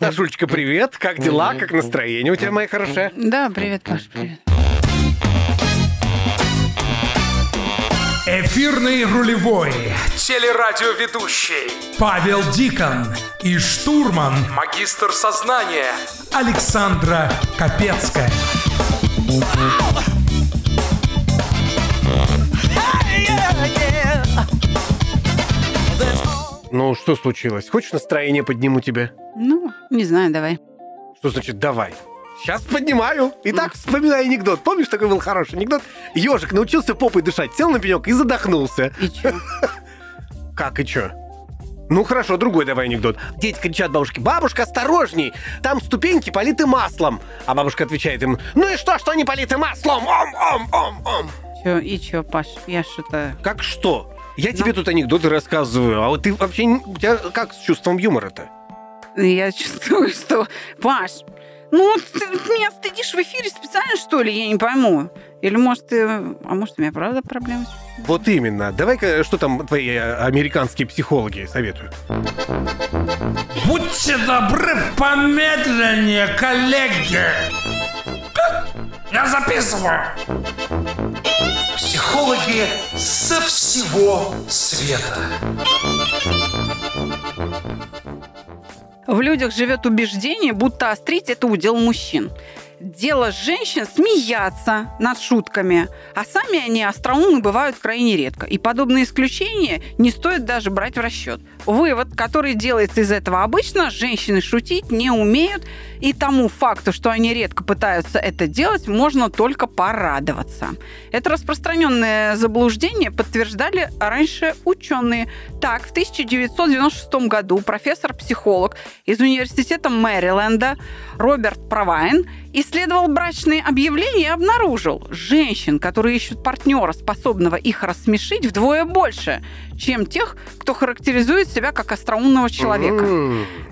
Дашульчика, привет. Как дела? Как настроение у тебя, моя хорошая? Да, привет, Паш, привет. Эфирный рулевой Телерадиоведущий, Павел Дикон и штурман магистр сознания, Александра Капецкая. Ну, что случилось? Хочешь настроение подниму тебе? Ну, не знаю, давай. Что значит «давай»? Сейчас поднимаю. Итак, вспоминай анекдот. Помнишь, такой был хороший анекдот? Ежик научился попой дышать, сел на пенек и задохнулся. И чё? Как и чё? Ну хорошо, другой давай анекдот. Дети кричат бабушке, бабушка, осторожней, там ступеньки политы маслом. А бабушка отвечает им, ну и что, что они политы маслом? Ом, ом, ом, ом. Чё, и чё, Паш? Я что-то... Как что? Я тебе тут анекдоты рассказываю, а вот ты вообще, у тебя как с чувством юмора-то? Я чувствую, что... Паш, ну, ты меня стыдишь в эфире специально, что ли? Я не пойму. Или, может, ты... А может, у меня правда проблемы? с- Вот именно. Давай-ка, что там твои э, американские психологи советуют? Будьте добры, помедленнее, коллеги. Я записываю. Психологи со всего света. В людях живет убеждение, будто острить это удел мужчин. Дело женщин смеяться над шутками, а сами они остроумны бывают крайне редко. И подобные исключения не стоит даже брать в расчет. Вывод, который делается из этого обычно, женщины шутить не умеют, и тому факту, что они редко пытаются это делать, можно только порадоваться. Это распространенное заблуждение подтверждали раньше ученые. Так, в 1996 году профессор-психолог из университета Мэриленда Роберт Провайн исследовал брачные объявления и обнаружил, женщин, которые ищут партнера, способного их рассмешить, вдвое больше, чем тех, кто характеризует себя как остроумного человека.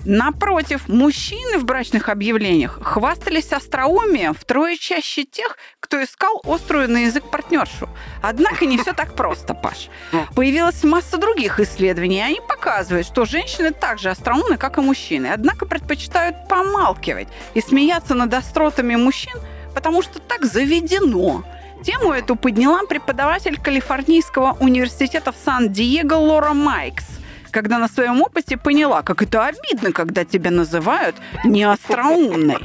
Напротив, мужчины в брачных объявлениях хвастались остроумием втрое чаще тех, кто искал острую на язык партнершу. Однако не все так просто, Паш. Появилась масса других исследований, и они показывают, что женщины также остроумны, как и мужчины, однако предпочитают помалкивать и смеяться над остротами мужчин, потому что так заведено. Тему эту подняла преподаватель Калифорнийского университета в Сан-Диего Лора Майкс когда на своем опыте поняла, как это обидно, когда тебя называют неостроумной.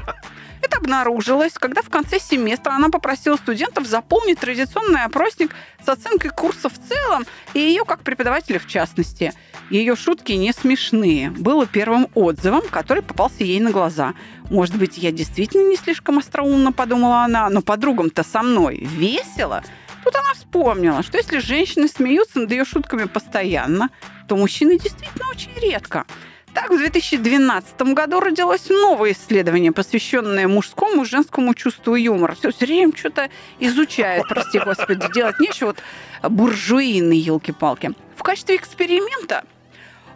Это обнаружилось, когда в конце семестра она попросила студентов заполнить традиционный опросник с оценкой курса в целом и ее как преподавателя в частности. Ее шутки не смешные. Было первым отзывом, который попался ей на глаза. Может быть, я действительно не слишком остроумно, подумала она, но подругам-то со мной весело. Тут она вспомнила, что если женщины смеются над ее шутками постоянно, то мужчины действительно очень редко. Так, в 2012 году родилось новое исследование, посвященное мужскому и женскому чувству юмора. Все, все время что-то изучает, прости господи, делать нечего. Вот буржуины, елки-палки. В качестве эксперимента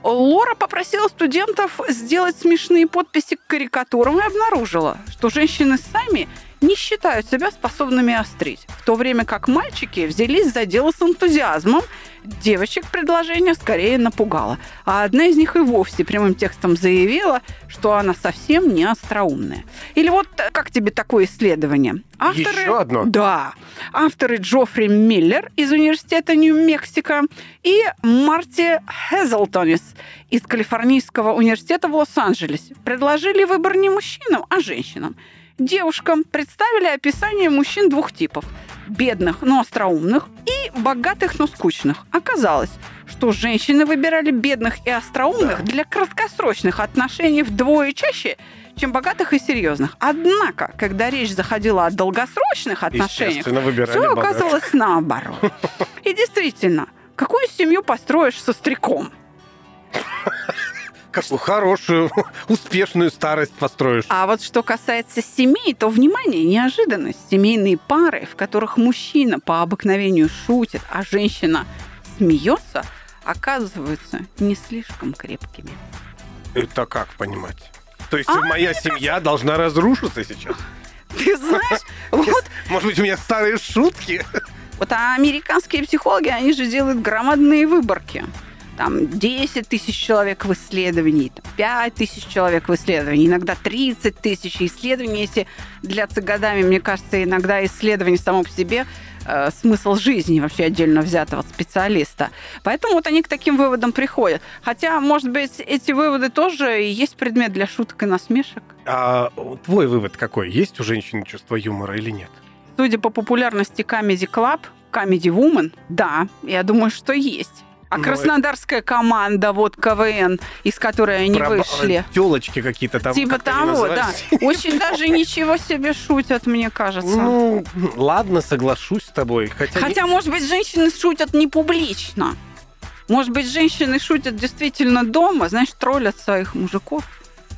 Лора попросила студентов сделать смешные подписи к карикатурам и обнаружила, что женщины сами не считают себя способными острить, в то время как мальчики взялись за дело с энтузиазмом. Девочек предложение скорее напугало, а одна из них и вовсе прямым текстом заявила, что она совсем не остроумная. Или вот э, как тебе такое исследование? Еще одно? Да. Авторы Джоффри Миллер из университета Нью-Мексико и Марти Хезлтонис из Калифорнийского университета в Лос-Анджелесе предложили выбор не мужчинам, а женщинам. Девушкам представили описание мужчин двух типов. Бедных, но остроумных, и богатых, но скучных. Оказалось, что женщины выбирали бедных и остроумных для краткосрочных отношений вдвое чаще, чем богатых и серьезных. Однако, когда речь заходила о долгосрочных отношениях, все богатых. оказалось наоборот. И действительно, какую семью построишь со стреком? Какую хорошую, успешную старость построишь. А вот что касается семей, то, внимание, неожиданность. Семейные пары, в которых мужчина по обыкновению шутит, а женщина смеется, оказываются не слишком крепкими. Это как понимать? То есть А, моя семья должна разрушиться сейчас? Ты знаешь, вот, Может быть, у меня старые шутки? вот а американские психологи, они же делают громадные выборки. Там 10 тысяч человек в исследовании, там, 5 тысяч человек в исследовании, иногда 30 тысяч исследований, если длятся годами, мне кажется, иногда исследование само по себе э, смысл жизни вообще отдельно взятого специалиста. Поэтому вот они к таким выводам приходят. Хотя, может быть, эти выводы тоже и есть предмет для шуток и насмешек. А твой вывод какой? Есть у женщины чувство юмора или нет? Судя по популярности Comedy Club, Comedy Woman, да, я думаю, что есть. А Ну, краснодарская команда, вот КВН, из которой они вышли. Телочки какие-то там. типа как того, да. Очень даже ничего себе шутят, мне кажется. Ну, ладно, соглашусь с тобой. Хотя, Хотя, может быть, женщины шутят не публично. Может быть, женщины шутят действительно дома, знаешь, троллят своих мужиков.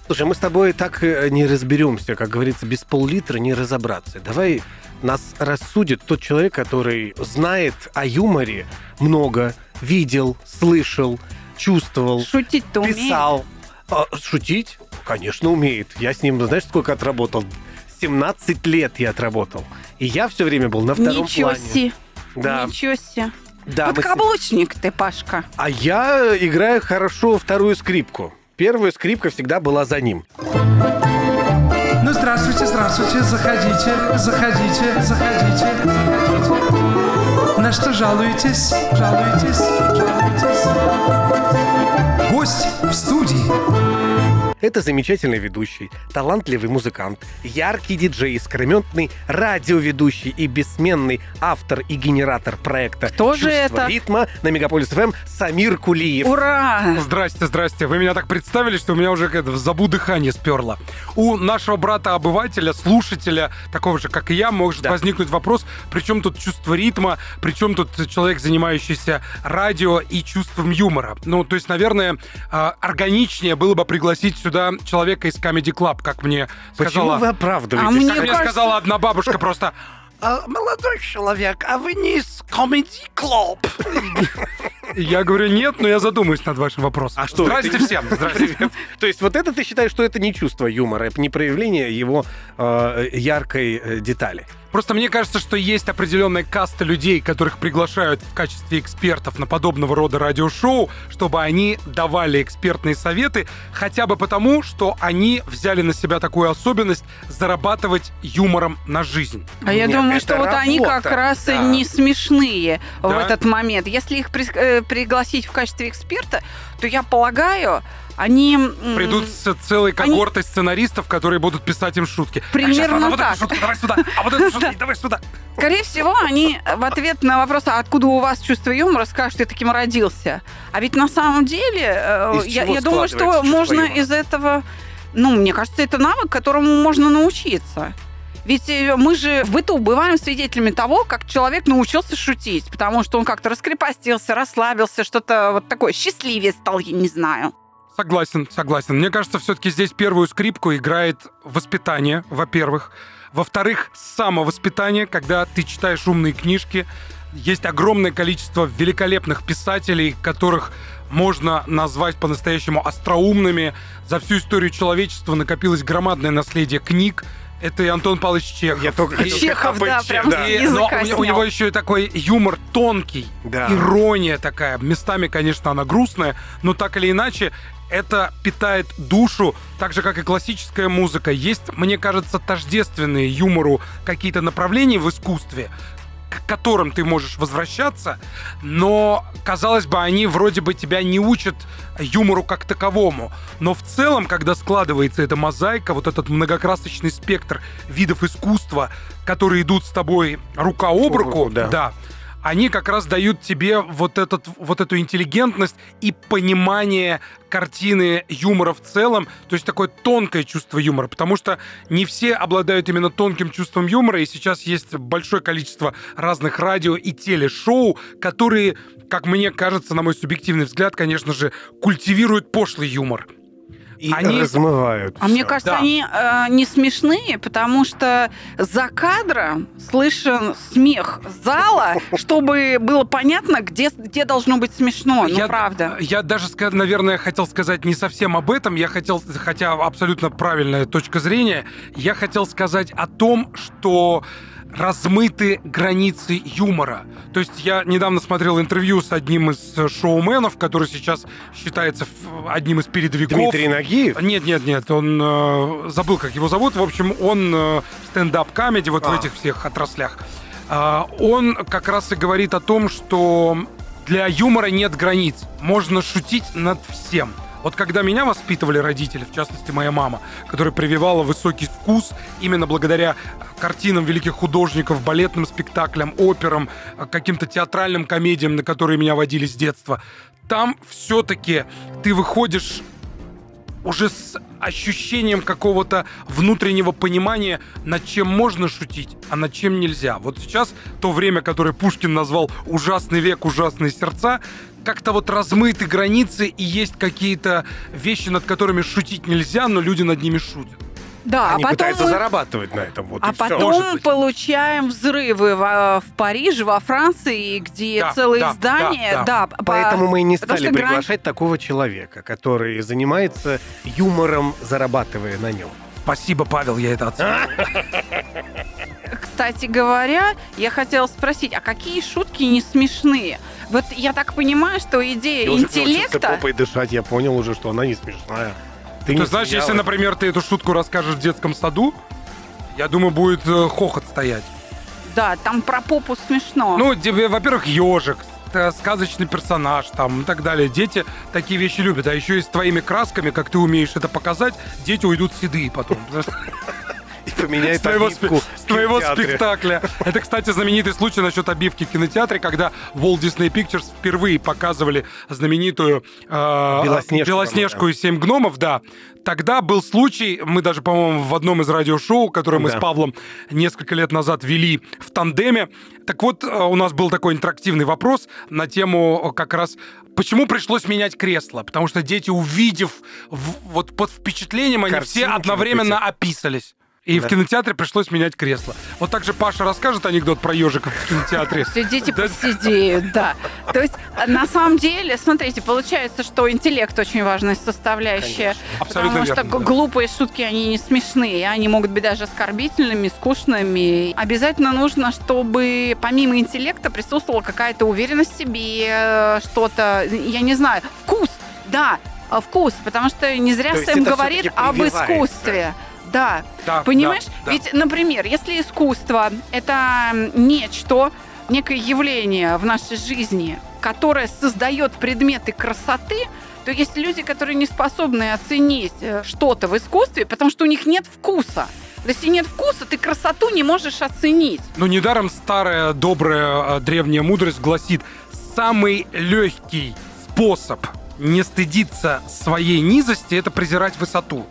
Слушай, мы с тобой так э, не разберемся, как говорится, без пол-литра не разобраться. Давай нас рассудит тот человек, который знает о юморе много, видел, слышал, чувствовал, Шутить-то писал. А, шутить? Конечно, умеет. Я с ним, знаешь, сколько отработал? 17 лет я отработал. И я все время был на втором Ничего плане. себе. Да, Ничего себе. да. мы Подкаблучник ты, Пашка. А я играю хорошо вторую скрипку. Первая скрипка всегда была за ним. Ну, здравствуйте, здравствуйте, заходите, заходите, заходите, заходите. На что жалуетесь? Жалуетесь? Жалуетесь? Гость в студии. Это замечательный ведущий, талантливый музыкант, яркий диджей, скрометный радиоведущий и бессменный автор и генератор проекта Кто же «Чувство это?» ритма» на Мегаполис ФМ Самир Кулиев. Ура! Здрасте, здрасте. Вы меня так представили, что у меня уже как-то в забу дыхание сперло. У нашего брата-обывателя, слушателя, такого же, как и я, может Да. возникнуть вопрос, при чем тут чувство ритма, при чем тут человек, занимающийся радио и чувством юмора. Ну, то есть, наверное, а, органичнее было бы пригласить сюда человека из Comedy Club, как мне Почему сказала... вы оправдываетесь? А мне Как мне кажется- сказала одна бабушка просто... «А, молодой человек, а вы не из Comedy Club? Я говорю, нет, но я задумаюсь над вашим вопросом. А что, Здрасте это- всем. Здрасте. Привет. То есть вот это ты считаешь, что это не чувство юмора, это не проявление его э, яркой э, детали? Просто мне кажется, что есть определенная каста людей, которых приглашают в качестве экспертов на подобного рода радиошоу, чтобы они давали экспертные советы, хотя бы потому, что они взяли на себя такую особенность зарабатывать юмором на жизнь. А я Нет, думаю, это что вот они как работа, раз да. и не смешные в Да? этот момент. Если их при- э, пригласить в качестве эксперта, то я полагаю, они... Придут с целой когортой сценаристов, которые будут писать им шутки. Так, Примерно сейчас надо вот так. эту шутку, давай сюда, а вот эту шутку, давай сюда. Скорее всего, они в ответ на вопрос, а откуда у вас чувство юмора, скажут, что я таким родился. А ведь на самом деле, э, я, я думаю, что можно юмора? из этого... Ну, мне кажется, это навык, которому можно научиться. Ведь э, мы же в быту бываем свидетелями того, как человек научился шутить, потому что он как-то раскрепостился, расслабился, что-то вот такое, счастливее стал, я не знаю. Согласен, согласен. Мне кажется, все-таки здесь первую скрипку играет воспитание, во-первых. Во-вторых, самовоспитание, когда ты читаешь умные книжки. Есть огромное количество великолепных писателей, которых можно назвать по-настоящему остроумными. За всю историю человечества накопилось громадное наследие книг. Это и Антон Павлович Чехов. Я только хотел Чехов, да, АПЧ, прям да. И- но у, него- у него еще и такой юмор тонкий, Да. ирония такая. Местами, конечно, она грустная, но так или иначе это питает душу, так же, как и классическая музыка. Есть, мне кажется, тождественные юмору какие-то направления в искусстве, к которым ты можешь возвращаться, но, казалось бы, они вроде бы тебя не учат юмору как таковому. Но в целом, когда складывается эта мозаика, вот этот многокрасочный спектр видов искусства, которые идут с тобой рука об руку, да. да, они как раз дают тебе вот, этот, вот эту интеллигентность и понимание картины юмора в целом, то есть такое тонкое чувство юмора, потому что не все обладают именно тонким чувством юмора, и сейчас есть большое количество разных радио и телешоу, которые, как мне кажется, на мой субъективный взгляд, конечно же, культивируют пошлый юмор. И Они- размывают. А мне всё. кажется, Да. они э, не смешные, потому что за кадром слышен смех зала, чтобы было понятно, где, где должно быть смешно. Ну, я, правда. Я даже, наверное, хотел сказать не совсем об этом. Я хотел, хотя абсолютно правильная точка зрения, я хотел сказать о том, что размыты границы юмора. То есть я недавно смотрел интервью с одним из э, шоуменов, который сейчас считается одним из передовиков. Дмитрий Нагиев? Нет, нет, нет, он э, забыл, как его зовут. В общем, он э, stand-up comedy вот в А. этих всех отраслях. А, он как раз и говорит о том, что для юмора нет границ. Можно шутить над всем. Вот когда меня воспитывали родители, в частности моя мама, которая прививала высокий вкус именно благодаря картинам великих художников, балетным спектаклям, операм, э, каким-то театральным комедиям, на которые меня водили с детства, там все-таки ты выходишь уже с ощущением какого-то внутреннего понимания, над чем можно шутить, а над чем нельзя. Вот сейчас то время, которое Пушкин назвал «ужасный век, ужасные сердца», как-то вот размыты границы, и есть какие-то вещи, над которыми шутить нельзя, но люди над ними шутят. Да, Они а потом пытаются мы- зарабатывать на этом. Вот А потом получаем взрывы в, в Париже, во Франции, где Да, целые да, здания. да, Да, по- Поэтому мы и не стали что грань- приглашать такого человека, который занимается юмором, зарабатывая на нем. Спасибо, Павел, я это оценил. Кстати говоря, я хотела спросить, а какие шутки не смешные? Вот я так понимаю, что идея научился интеллекта... попой дышать, я понял уже, что она не смешная. Ты не знаешь, если, например, ты эту шутку расскажешь в детском саду, я думаю, будет э, хохот стоять. Да, там про попу смешно. Ну, тебе, во-первых, ежик, э, сказочный персонаж там и так далее. Дети такие вещи любят. А еще и с твоими красками, как ты умеешь это показать, дети уйдут седые потом. И поменяет С твоего, обивку с твоего спектакля. Это, кстати, знаменитый случай насчет обивки в кинотеатре, когда Walt Disney Pictures впервые показывали знаменитую э, Белоснежку, Белоснежку и семь гномов, да. Тогда был случай, мы даже, по-моему, в одном из радиошоу, которое мы Да. с Павлом несколько лет назад вели в тандеме. Так вот, э, у нас был такой интерактивный вопрос на тему э, как раз Почему пришлось менять кресло? Потому что дети, увидев в- вот под впечатлением, они все Картинки одновременно эти. описались. И Да. в кинотеатре пришлось менять кресло. Вот так же Паша расскажет анекдот про ежиков в кинотеатре. Все дети Да. посидеют, да. То есть, на самом деле, смотрите, получается, что интеллект очень важная составляющая. Абсолютно потому что глупые шутки, они не смешные. Они могут быть даже оскорбительными, скучными. Обязательно нужно, чтобы помимо интеллекта присутствовала какая-то уверенность в себе, э, что-то, я не знаю, вкус. Да, э, вкус, потому что не зря То Сэм говорит об искусстве. Да, Да, Понимаешь? да, да. Ведь, например, если искусство — это нечто, некое явление в нашей жизни, которое создает предметы красоты, то есть люди, которые не способны оценить э, что-то в искусстве, потому что у них нет вкуса. Если нет вкуса, ты красоту не можешь оценить. Но недаром старая добрая э, древняя мудрость гласит, самый легкий способ не стыдиться своей низости – это презирать высоту.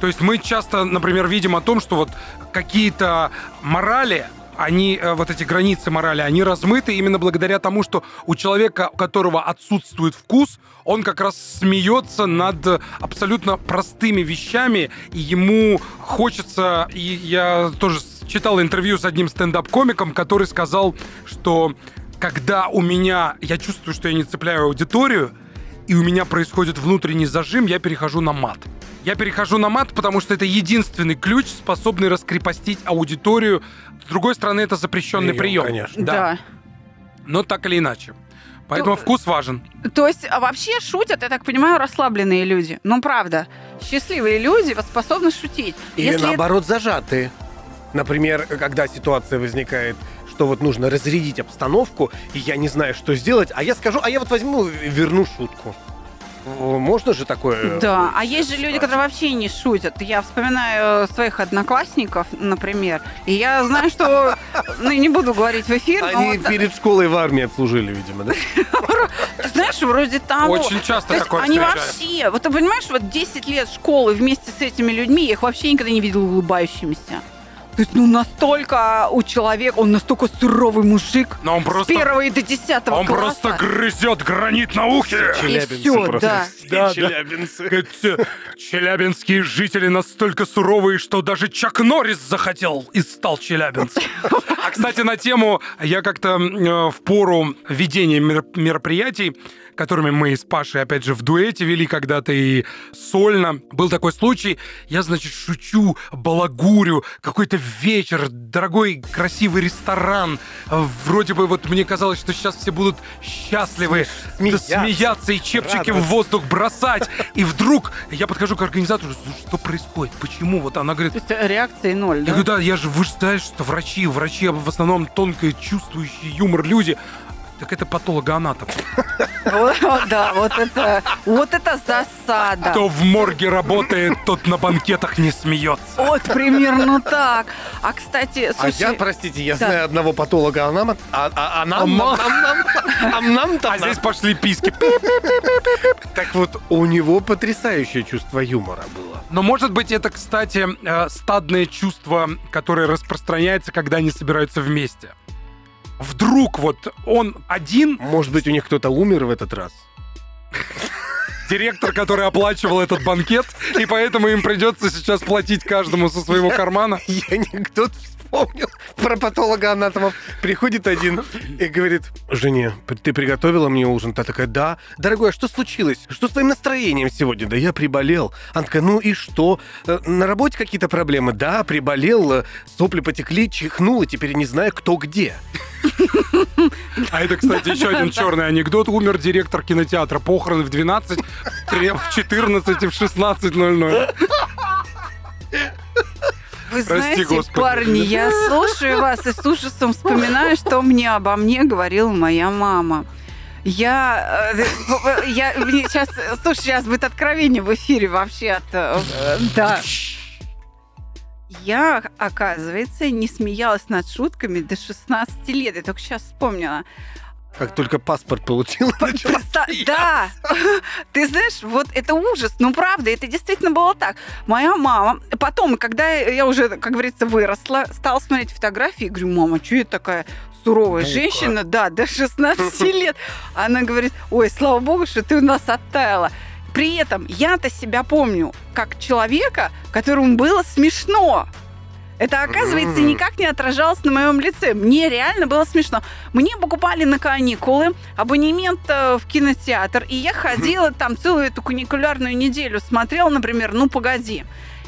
То есть мы часто, например, видим о том, что вот какие-то морали, они, э, вот эти границы морали, они размыты именно благодаря тому, что у человека, у которого отсутствует вкус, он как раз смеется над абсолютно простыми вещами, и ему хочется, и я тоже читал интервью с одним стендап-комиком, который сказал, что когда у меня, я чувствую, что я не цепляю аудиторию, и у меня происходит внутренний зажим, я перехожу на мат. Я перехожу на мат, потому что это единственный ключ, способный раскрепостить аудиторию. С другой стороны, это запрещенный Прием, прием. конечно. Да. Но так или иначе. Поэтому То- вкус важен. То есть а вообще шутят, я так понимаю, расслабленные люди. Ну, правда. Счастливые люди способны шутить. Или Если это- наоборот зажатые. Например, когда ситуация возникает, что вот нужно разрядить обстановку, и я не знаю, что сделать, а я скажу, а я вот возьму и верну шутку. Можно же такое? Да, э, а есть же люди, которые вообще не шутят. Я вспоминаю э, своих одноклассников, например, и я знаю, что, ну, не буду говорить в эфир, Они вот, перед школой в армии отслужили, видимо, да? ты знаешь, вроде того. Очень часто То такое они встречается. вообще, вот ты понимаешь, вот 10 лет школы вместе с этими людьми, я их вообще никогда не видела улыбающимися. То есть, ну, настолько у человека, он настолько суровый мужик. Но он просто... С первого и до десятого Он класса. просто грызет гранит на ухе. Челябинцы всё, просто. да. все Да, да. челябинцы. Говорит, «Все Челябинские жители настолько суровые, что даже Чак Норрис захотел и стал челябинцем. А, кстати, на тему, я как-то э, в пору ведения мер- мероприятий, которыми мы с Пашей, опять же, в дуэте вели когда-то и сольно. Был такой случай, я, значит, шучу, балагурю, какой-то вечер, дорогой красивый ресторан. Вроде бы вот мне казалось, что сейчас все будут счастливы, Смеяться. смеяться и чепчики в Радоваться. воздух бросать. И вдруг я подхожу к организатору, «Ну, что происходит, почему? Вот она говорит, То есть реакции ноль, я да? говорю, да, я же, вы же знаете, что врачи, врачи в основном тонко чувствующие юмор люди. Так это патологоанатом. Да, вот это, вот это засада. Кто в морге работает, тот на банкетах не смеется. Вот примерно так. А, кстати, А я, простите, я знаю одного патолога, а нам... А, а- нам... А нам... А здесь пошли писки. Так вот, у него потрясающее чувство юмора было. Но может быть это, кстати, э, стадное чувство, которое распространяется, когда они собираются вместе. Вдруг вот он один, Может быть, у них кто-то умер в этот раз? директор, который оплачивал этот банкет, и поэтому им придется сейчас платить каждому со своего кармана. Я анекдот вспомнил про патолога анатомов. Приходит один и говорит, жене, ты приготовила мне ужин? Та такая, да. Дорогой, а что случилось? Что с твоим настроением сегодня? Да я приболел. Она такая, ну и что? Э, На работе какие-то проблемы? Да, приболел, э, сопли потекли, чихнул, и теперь не знаю, кто где. А это, кстати, еще один черный анекдот. Умер директор кинотеатра. Похороны в 12, в три- в 14 и в 16.00. вы Прости, знаете, Господи. парни, я слушаю вас и с ужасом вспоминаю, что мне обо мне говорила моя мама. Я, э, я, сейчас, слушай, сейчас будет откровение в эфире вообще. Да. Я, оказывается, не смеялась над шутками до 16 лет. Я только сейчас вспомнила. Как только паспорт получил, Представ- Да, ты знаешь, вот это ужас, ну правда, это действительно было так. Моя мама, потом, когда я уже, как говорится, выросла, стала смотреть фотографии, и говорю, мама, что это такая суровая Ну-ка. женщина, да, до 16 лет. Она говорит, ой, слава богу, что ты у нас оттаяла. При этом я-то себя помню как человека, которому было смешно. Это, оказывается, никак не отражалось на моем лице. Мне реально было смешно. Мне покупали на каникулы абонемент э, в кинотеатр, и я ходила там целую эту каникулярную неделю, смотрела, например, «Ну, погоди».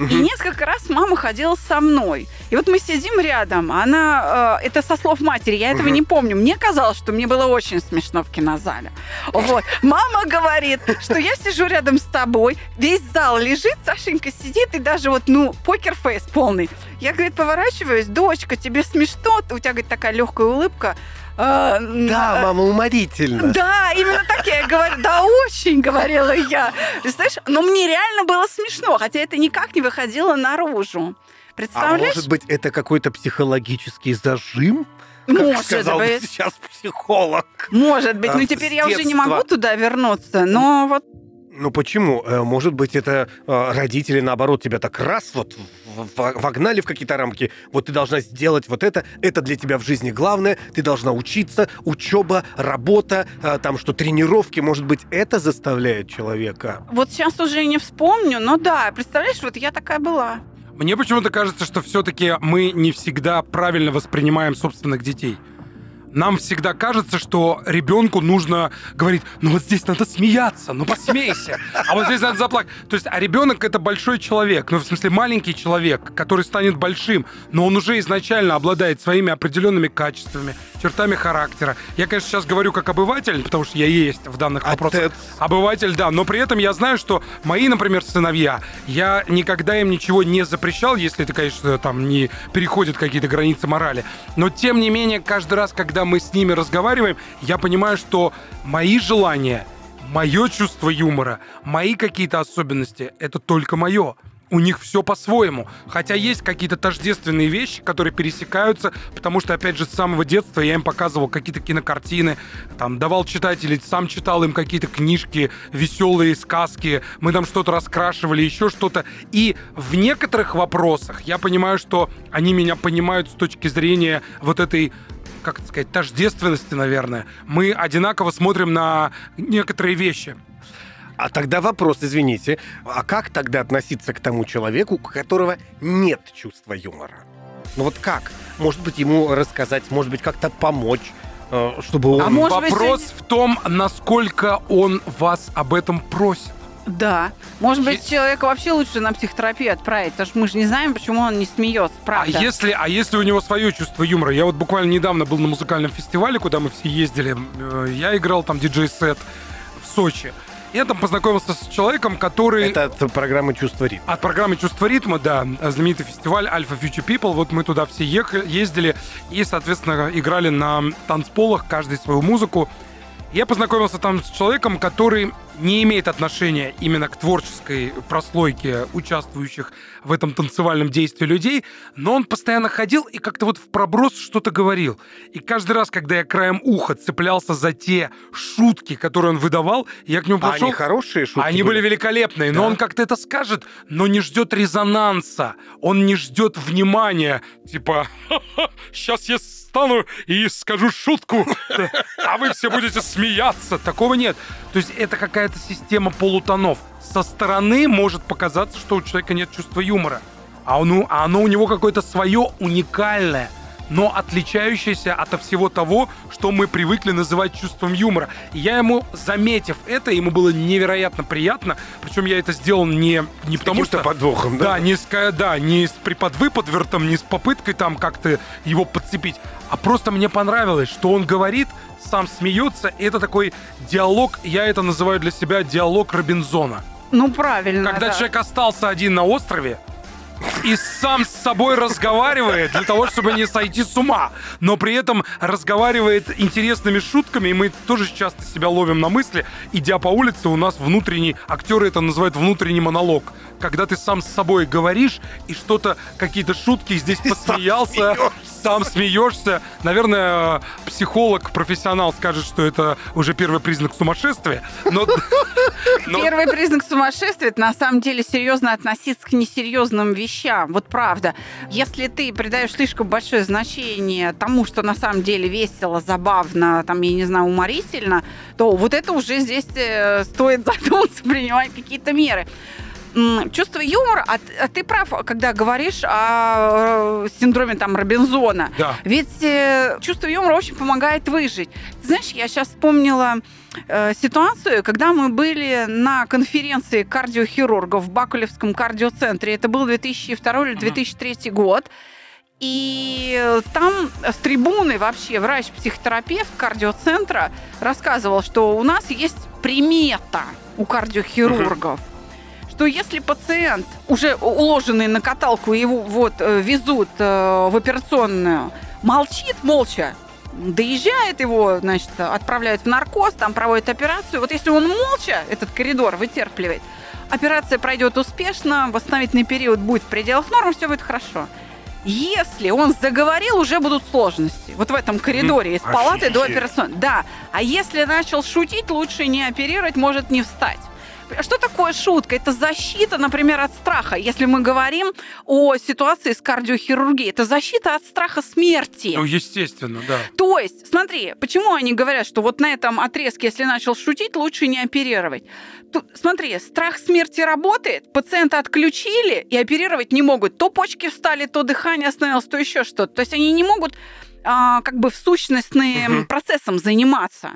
И несколько раз мама ходила со мной. И вот мы сидим рядом, она, э, это со слов матери, я этого не помню. Мне казалось, что мне было очень смешно в кинозале. Вот. Мама говорит, что я сижу рядом с тобой, весь зал лежит, Сашенька сидит, и даже вот, ну, покер-фейс полный. Я, говорит, поворачиваюсь, дочка, тебе смешно? У тебя, говорит, такая легкая улыбка. Э, Да, э, мама, уморительно. да, именно так я и говорю. Да, очень, говорила я. Знаешь, но мне реально было смешно, хотя это никак не выходило наружу. А Представляешь? может быть, это какой-то психологический зажим? Как Может сказал бы быть. сейчас психолог. Может быть. а, Ну, с теперь я уже не могу туда вернуться, но вот Ну почему? Э, Может быть, это э, родители, наоборот, тебя так раз вот вогнали в какие-то рамки. Вот ты должна сделать вот это. Это для тебя в жизни главное. Ты должна учиться. Учеба, работа, э, там что, тренировки. Может быть, это заставляет человека. вот сейчас уже не вспомню, но да, представляешь, вот я такая была. Мне почему-то кажется, что все-таки мы не всегда правильно воспринимаем собственных детей. Нам всегда кажется, что ребенку нужно говорить, ну вот здесь надо смеяться, ну посмейся, а вот здесь надо заплакать. То есть, а ребенок это большой человек, ну в смысле маленький человек, который станет большим, но он уже изначально обладает своими определенными качествами, чертами характера. Я, конечно, сейчас говорю как обыватель, потому что я есть в данных вопросах. Отец. Обыватель, да, но при этом я знаю, что мои, например, сыновья, я никогда им ничего не запрещал, если это, конечно, там не переходят какие-то границы морали. Но, тем не менее, каждый раз, когда мы с ними разговариваем, я понимаю, что мои желания, мое чувство юмора, мои какие-то особенности, это только мое. У них все по-своему. Хотя есть какие-то тождественные вещи, которые пересекаются, потому что, опять же, с самого детства я им показывал какие-то кинокартины, там, давал читать или сам читал им какие-то книжки, веселые сказки, мы там что-то раскрашивали, еще что-то. И в некоторых вопросах я понимаю, что они меня понимают с точки зрения вот этой как это сказать, тождественности, наверное. Мы одинаково смотрим на некоторые вещи. А тогда вопрос, извините, а как тогда относиться к тому человеку, у которого нет чувства юмора? Ну вот как? Может быть, ему рассказать, может быть, как-то помочь? э, чтобы он... А может быть, Вопрос в том, насколько он вас об этом просит. Да. Может быть, Есть- человека вообще лучше на психотерапию отправить, потому что мы же не знаем, почему он не смеется, правда. А если, а если у него свое чувство юмора? Я вот буквально недавно был на музыкальном фестивале, куда мы все ездили. Э, Я играл там диджей-сет в Сочи. Я там познакомился с человеком, который... Это от программы «Чувство ритма». От программы «Чувство ритма», да, знаменитый фестиваль Alpha Future People. Вот мы туда все ехали, ездили и, соответственно, играли на танцполах, каждый свою музыку. Я познакомился там с человеком, который не имеет отношения именно к творческой прослойке участвующих в этом танцевальном действии людей, но он постоянно ходил и как-то вот в проброс что-то говорил. И каждый раз, когда я краем уха цеплялся за те шутки, которые он выдавал, я к нему А подошел... они хорошие шутки Они были великолепные, но Да? он как-то это скажет, но не ждет резонанса, он не ждет внимания. Типа, сейчас я стану и скажу шутку, а вы все будете смеяться. Такого нет. То есть это какая-то система полутонов. Со стороны может показаться, что у человека нет чувства юмора. А оно, а оно у него какое-то свое уникальное но отличающееся от всего того, что мы привыкли называть чувством юмора. И я ему, заметив это, ему было невероятно приятно, причем я это сделал не, не потому Каким-то что... подвохом, да? Да, не с, да, не с приподвыподвертом, не с попыткой там как-то его подцепить, а просто мне понравилось, что он говорит, сам смеется, и это такой диалог, я это называю для себя диалог Робинзона. Ну, правильно, Когда да. человек остался один на острове и сам с собой разговаривает для того, чтобы не сойти с ума, но при этом разговаривает интересными шутками, и мы тоже часто себя ловим на мысли, идя по улице, у нас внутренний, актеры это называют внутренний монолог, когда ты сам с собой говоришь и что-то, какие-то шутки здесь посмеялся, сам смеешься. Наверное, психолог, профессионал скажет, что это уже первый признак сумасшествия, но- Первый признак сумасшествия это на самом деле серьезно относиться к несерьезным вещам. Вот правда. Если ты придаешь слишком большое значение тому, что на самом деле весело, забавно, там, я не знаю, уморительно, то вот это уже здесь э, стоит задуматься, принимать какие-то меры. Чувство юмора, а, а ты прав, когда говоришь о э, синдроме там Робинзона. Да. Ведь э, чувство юмора очень помогает выжить. Ты знаешь, я сейчас вспомнила э, ситуацию, когда мы были на конференции кардиохирургов в Бакулевском кардиоцентре. Это был 2002 или 2003 год. И там с трибуны вообще врач-психотерапевт кардиоцентра рассказывал, что у нас есть примета у кардиохирургов, что если пациент, уже уложенный на каталку, его вот э, везут э, в операционную, молчит молча, доезжает его, значит, отправляют в наркоз, там проводят операцию. Вот если он молча этот коридор вытерпливает, операция пройдет успешно, восстановительный период будет в пределах норм, все будет хорошо. Если он заговорил, уже будут сложности. Вот в этом коридоре из палаты до Офигеть. операционной. Да. А если начал шутить, лучше не оперировать, может не встать. Что такое шутка? Это защита, например, от страха. Если мы говорим о ситуации с кардиохирургией, это защита от страха смерти. Ну, естественно, да. То есть, смотри, почему они говорят, что вот на этом отрезке, если начал шутить, лучше не оперировать. Тут, смотри, страх смерти работает, пациента отключили и оперировать не могут. То почки встали, то дыхание остановилось, то еще что-то. То есть они не могут а, как бы в сущностным Мгм. процессом заниматься.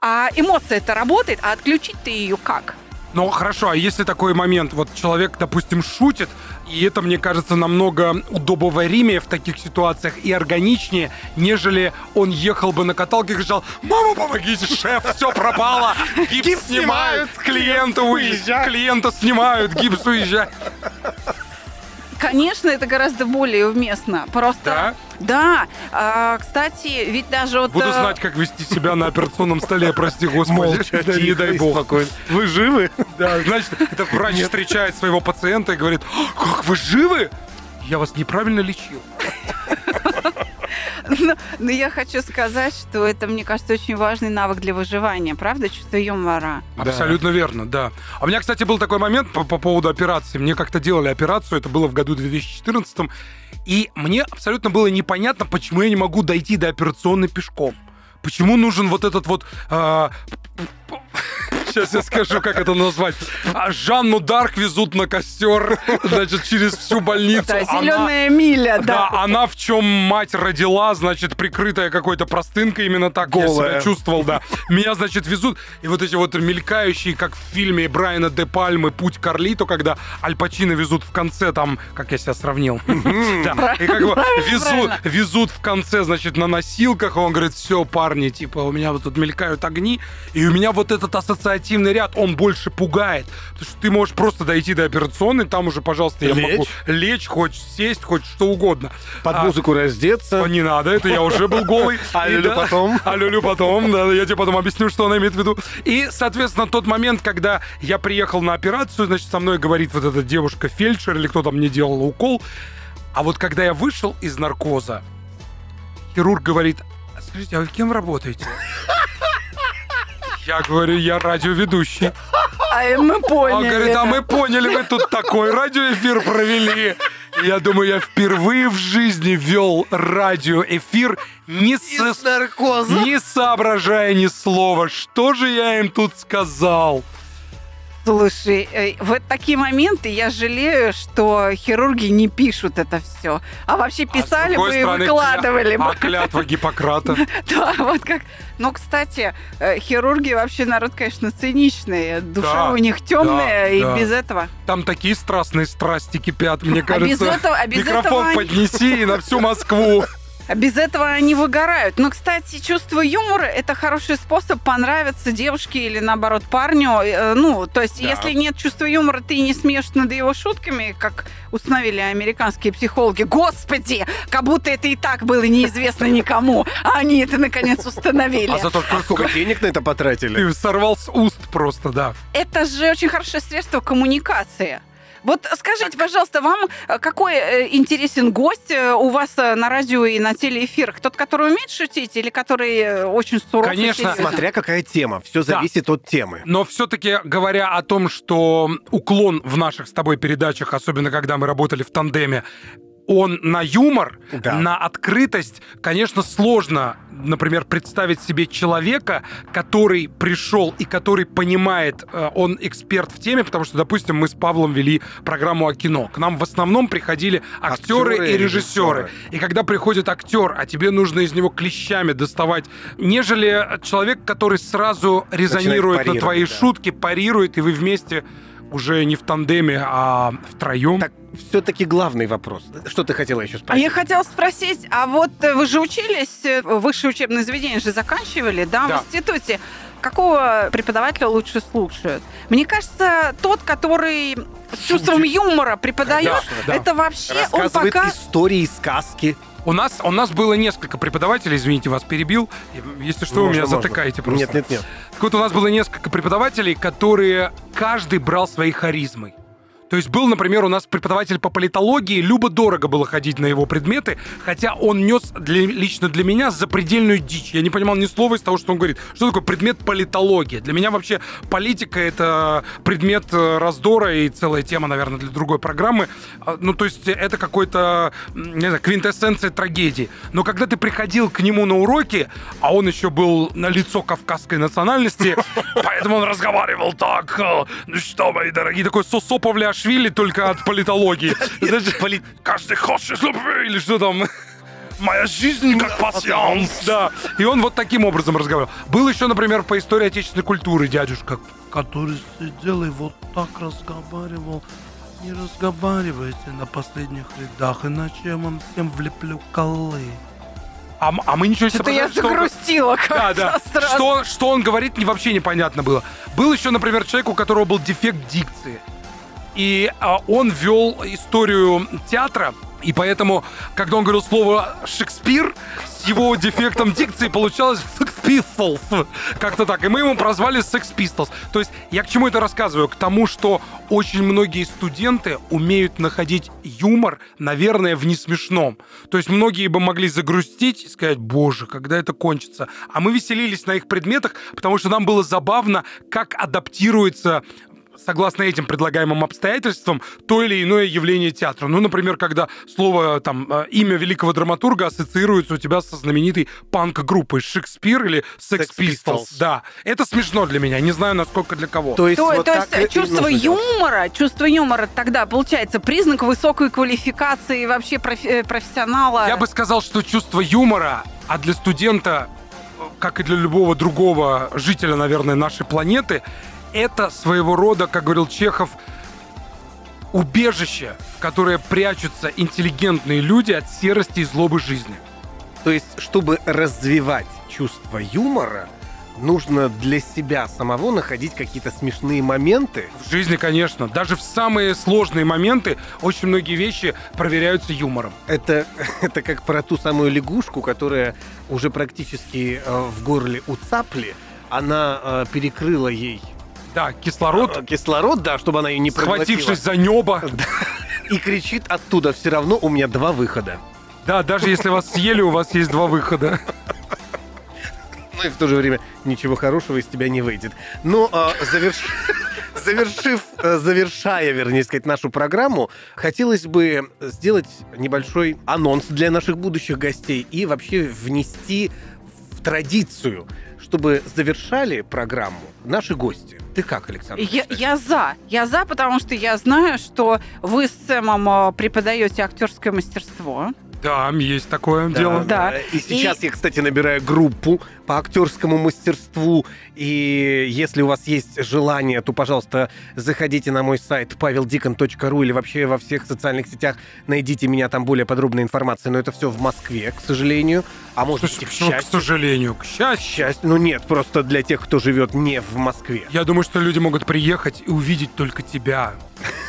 А эмоция это работает, а отключить ты ее как? Ну хорошо, а если такой момент, вот человек, допустим, шутит, и это, мне кажется, намного удобоваримее в таких ситуациях и органичнее, нежели он ехал бы на каталке и кричал «Мама, помогите, шеф, все пропало! Гипс, снимают, клиента уезжай». уезжает, клиента снимают, гипс уезжает». Конечно, это гораздо более уместно. Просто Да? да. А, кстати, ведь даже вот Буду э, знать, как вести себя на операционном столе, прости господи. Молча, Да, не дай бог. спокойно. Вы живы? Да, значит, это врач встречает своего пациента и говорит, «А, как вы живы? Я вас неправильно лечил. Но, но я хочу сказать, что это, мне кажется, очень важный навык для выживания, правда, чувство юмора. Абсолютно верно, да. А у меня, кстати, был такой момент по, по поводу операции. Мне как-то делали операцию, это было в году 2014, и мне абсолютно было непонятно, почему я не могу дойти до операционной пешком. Почему нужен вот этот вот... а, Сейчас я скажу, как это назвать. А Жанну Дарк везут на костер, значит, через всю больницу. Да, Она- зеленая миля, Да, да. она в чем мать родила, значит, прикрытая какой-то простынкой, именно так я Голая. себя чувствовал, да. Меня, значит, везут, и вот эти вот мелькающие, как в фильме Брайана де Пальмы «Путь Карлито», когда Аль Пачино везут в конце, там, как я себя сравнил, да, и как бы везут, в конце, значит, на носилках, и он говорит, все, парни, типа, у меня вот тут мелькают огни, и у меня вот этот ассоциативный ряд, он больше пугает, потому что ты можешь просто дойти до операционной, там уже, пожалуйста, я Лечь. могу лечь, хоть сесть, хоть что угодно. Под А, музыку раздеться. не надо, это я уже был голый. А И люлю да, потом? А люлю потом, да, я тебе потом объясню, что она имеет в виду. И, соответственно, тот момент, когда я приехал на операцию, значит, со мной говорит вот эта девушка-фельдшер, или кто там мне делал укол. А вот когда я вышел из наркоза, хирург говорит, «А скажите, а вы кем работаете? Я говорю, я радиоведущий. А мы поняли. Он говорит, а да. мы поняли, вы тут такой радиоэфир провели. Я думаю, я впервые в жизни вел радиоэфир, не, с- наркоза. не соображая ни слова. Что же я им тут сказал? Слушай, э, в такие моменты я жалею, что хирурги не пишут это все. А вообще А писали другой бы и выкладывали кля- бы. А клятва Гиппократа? Да, вот как. Ну, кстати, э, хирурги вообще народ, конечно, циничный. Душа у них темная, и без этого. Там такие страстные страсти кипят, мне А без кажется. этого, а без Микрофон этого поднеси и на всю Москву. А без этого они выгорают. Но, кстати, чувство юмора – это хороший способ понравиться девушке или, наоборот, парню. Э, Ну, то есть, Да. если нет чувства юмора, ты не смеешь над его шутками, как установили американские психологи. Господи, как будто это и так было неизвестно никому. А они это, наконец, установили. А зато сколько денег на это потратили? ты сорвал с уст просто, да. Это же очень хорошее средство коммуникации. Вот скажите, пожалуйста, вам э, какой э, интересен гость э, у вас на радио и на телеэфирах? Тот, который умеет шутить или который очень суров? Конечно. Смотря какая тема. Все Да. зависит от темы. Но все-таки говоря о том, что уклон в наших с тобой передачах, особенно когда мы работали в тандеме, он на юмор, Да. на открытость, конечно, сложно, например, представить себе человека, который пришел и который понимает, э, он эксперт в теме, потому что, допустим, мы с Павлом вели программу о кино. К нам в основном приходили актеры, Актеры и режиссеры. режиссеры. И когда приходит актер, а тебе нужно из него клещами доставать, нежели человек, который сразу резонирует на твои да. шутки, парирует, и вы вместе уже не в тандеме, а втроем. Так, все-таки главный вопрос. Что ты хотела еще А спросить? я хотела спросить, а вот э, вы же учились, э, высшее учебное заведение же заканчивали, да, Да. в институте. Какого преподавателя лучше слушают? Мне кажется, тот, который с чувством юмора преподает, да. это вообще он пока... истории, сказки. У нас, у нас было несколько преподавателей, извините, вас перебил. Если что, вы Можно, меня можно. затыкаете просто. Нет, нет, нет. Так вот, у нас было несколько преподавателей, которые каждый брал своей харизмой. То есть был, например, у нас преподаватель по политологии, любо-дорого было ходить на его предметы, хотя он нес для- лично для меня запредельную дичь. Я не понимал ни слова из того, что он говорит. Что такое предмет политология? Для меня вообще политика — это предмет э, раздора и целая тема, наверное, для другой программы. А, Ну, то есть это какой-то, не знаю, квинтэссенция трагедии. Но когда ты приходил к нему на уроки, а он еще был на лицо кавказской национальности, поэтому он разговаривал так, э, ну что, мои дорогие, такой Сосо Павлиашвили только от политологии. Каждый хочет любви, или что там... Моя жизнь как пассианс. Да. И он вот таким образом разговаривал. Был еще, например, по истории отечественной культуры дядюшка. Который сидел и вот так разговаривал. Не разговаривайте на последних рядах, иначе я вам всем влеплю колы. А, а мы ничего не Что-то я соображали, что загрустила Да, да. сразу. Что, он- что он говорит, не, вообще непонятно было. Был еще, например, человек, у которого был дефект дикции. И а, он вел историю театра, и поэтому, когда он говорил слово «Шекспир», с его дефектом дикции получалось «Sex Pistols». Как-то так. И мы ему прозвали «Sex Pistols». То есть я к чему это рассказываю? К тому, что очень многие студенты умеют находить юмор, наверное, в несмешном. То есть многие бы могли загрустить и сказать, боже, когда это кончится. А мы веселились на их предметах, потому что нам было забавно, как адаптируется согласно этим предлагаемым обстоятельствам, то или иное явление театра. Ну, например, когда слово, там, э, имя великого драматурга ассоциируется у тебя со знаменитой панк-группой Шекспир или Sex Sex Pistols. Pistols. Да, это смешно для меня, не знаю, насколько для кого. То есть, То, вот то есть и чувство делать. юмора, чувство юмора тогда получается признак высокой квалификации вообще профи- э, профессионала. Я бы сказал, что чувство юмора, а для студента, э, как и для любого другого жителя, наверное, нашей планеты, это своего рода, как говорил Чехов, убежище, в которое прячутся интеллигентные люди от серости и злобы жизни. То есть, чтобы развивать чувство юмора, нужно для себя самого находить какие-то смешные моменты. В жизни, конечно, даже в самые сложные моменты очень многие вещи проверяются юмором. Это, это как про ту самую лягушку, которая уже практически э, в горле у цапли. Она э, перекрыла ей Да, кислород, э, кислород, да, чтобы она ее не проглотила. схватившись за небо. И кричит оттуда, все равно у меня два выхода. Да, даже если вас съели, у вас есть два выхода. Ну и в то же время ничего хорошего из тебя не выйдет. Но а, заверш- завершив, э, завершая, вернее сказать, нашу программу, хотелось бы сделать небольшой анонс для наших будущих гостей и вообще внести в традицию, чтобы завершали программу наши гости. Ты как, Александр? Я, я за. Я за, потому что я знаю, что вы с Сэмом э, преподаете актерское мастерство. Да, есть такое дело. Да. И сейчас я, кстати, набираю группу по актерскому мастерству. И если у вас есть желание, то, пожалуйста, заходите на мой сайт paveldikon.ru или вообще во всех социальных сетях найдите меня, там более подробная информация. Но это все в Москве, к сожалению. А может быть, и к Почему, к счастью. сожалению, к К счастью. счастью. Ну нет, просто для тех, кто живет не в Москве. Я думаю, что люди могут приехать и увидеть только тебя.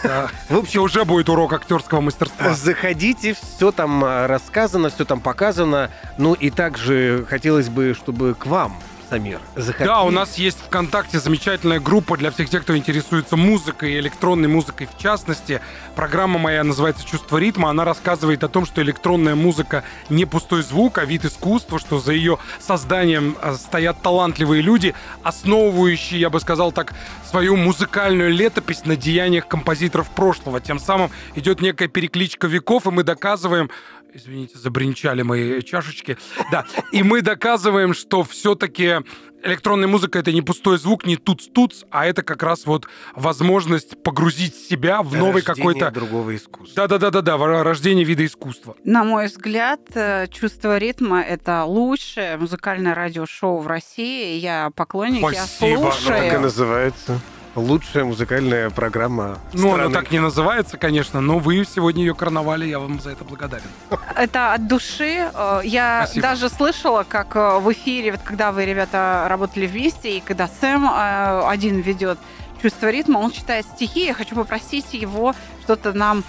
В общем, уже будет урок актерского мастерства. Заходите, все там а, рассказано, все там показано. Ну и также хотелось бы, чтобы к вам, Самир, заходили. Да, у нас есть ВКонтакте замечательная группа для всех тех, кто интересуется музыкой электронной музыкой в частности. Программа моя называется «Чувство ритма». Она рассказывает о том, что электронная музыка не пустой звук, а вид искусства, что за ее созданием э, стоят талантливые люди, основывающие, я бы сказал так, свою музыкальную летопись на деяниях композиторов прошлого. Тем самым идет некая перекличка веков, и мы доказываем, Извините, забринчали мои чашечки. Да, и мы доказываем, что все-таки электронная музыка это не пустой звук, не туц-туц, а это как раз вот возможность погрузить себя в новый Рождение какой-то... другого искусства. Да-да-да-да-да, в- рождение вида искусства. На мой взгляд, э, чувство ритма это лучшее музыкальное радиошоу в России. Я поклонник, я Спасибо. Ну, слушаю. Так и называется. Лучшая музыкальная программа Ну, она страны. так не называется, конечно, но вы сегодня ее карнавали, я вам за это благодарен. Это от души. Э, Я Спасибо. даже слышала, как э, в эфире, вот когда вы, ребята, работали вместе, и когда Сэм э, один ведет чувство ритма, он читает стихи. Я хочу попросить его что-то нам...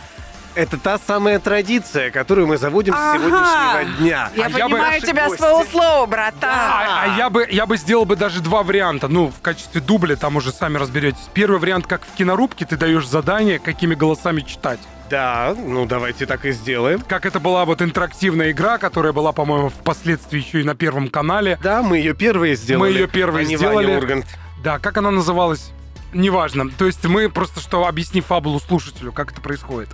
Это та самая традиция, которую мы заводим Ага. с сегодняшнего дня. Я А я бы- понимаю тебя гости. с полуслова, братан. А, а я бы я бы сделал бы даже два варианта. Ну, в качестве дубля, там уже сами разберетесь. Первый вариант, как в кинорубке, ты даешь задание, какими голосами читать. Да, ну давайте так и сделаем. Как это была вот интерактивная игра, которая была, по-моему, впоследствии еще и на Первом канале. Да, мы ее первые сделали. Мы её первые а сделали. Ваня Ургант. Да, как она называлась? Неважно. То есть мы просто что, объясни фабулу слушателю, как это происходит.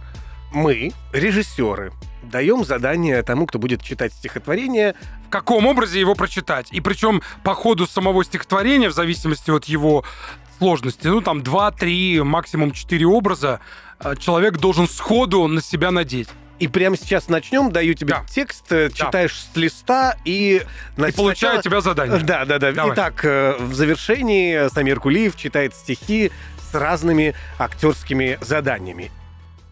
Мы, режиссеры, даем задание тому, кто будет читать стихотворение. В каком образе его прочитать. И причем по ходу самого стихотворения, в зависимости от его сложности, ну там 2-3, максимум 4 образа, э, человек должен сходу на себя надеть. И прямо сейчас начнем, даю тебе Да. текст, э, читаешь с листа и... И значит, получаю от тебя задание. Да, да, да. Давай. Итак, э, в завершении Самир Кулиев читает стихи с разными актерскими заданиями.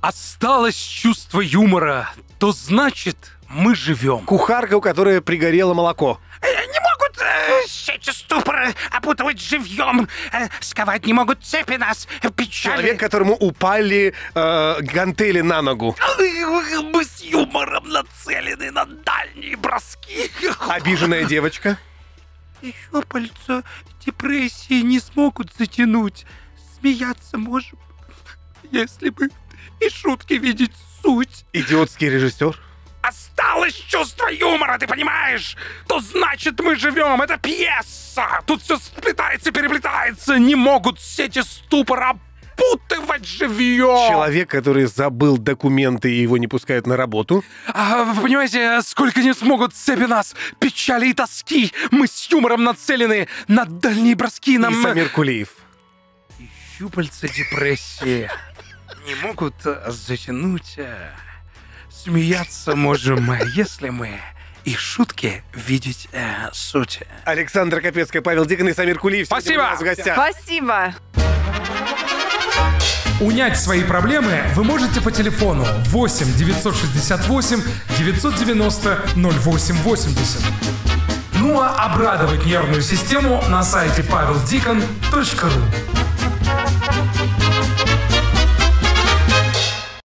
Осталось чувство юмора, то значит, мы живем. Кухарка, у которой пригорело молоко. Не могут э, сети ступора опутывать живьем, э, сковать не могут цепи нас, э, печали. Человек, которому упали э, гантели на ногу. Мы с юмором нацелены на дальние броски. Обиженная девочка. Еще пальца депрессии не смогут затянуть. Смеяться можем, если бы и шутки видеть суть. Идиотский режиссер. Осталось чувство юмора, ты понимаешь? То значит, мы живем. Это пьеса. Тут все сплетается, переплетается. Не могут сети ступора запутывать живьем. Человек, который забыл документы и его не пускают на работу. А, вы понимаете, сколько не смогут цепи нас, печали и тоски. Мы с юмором нацелены на дальние броски. Нам... И Самир Кулиев. И щупальца депрессии не могут э, затянуть. э, Смеяться можем мы, если мы и шутки видеть э, суть. Александр Капецкая, Павел Дикон и Самир Кулиев. Спасибо. у нас в гостях. Спасибо. Унять свои проблемы вы можете по телефону 8 968 990 0880. Ну а обрадовать нервную систему на сайте павелдикон.ру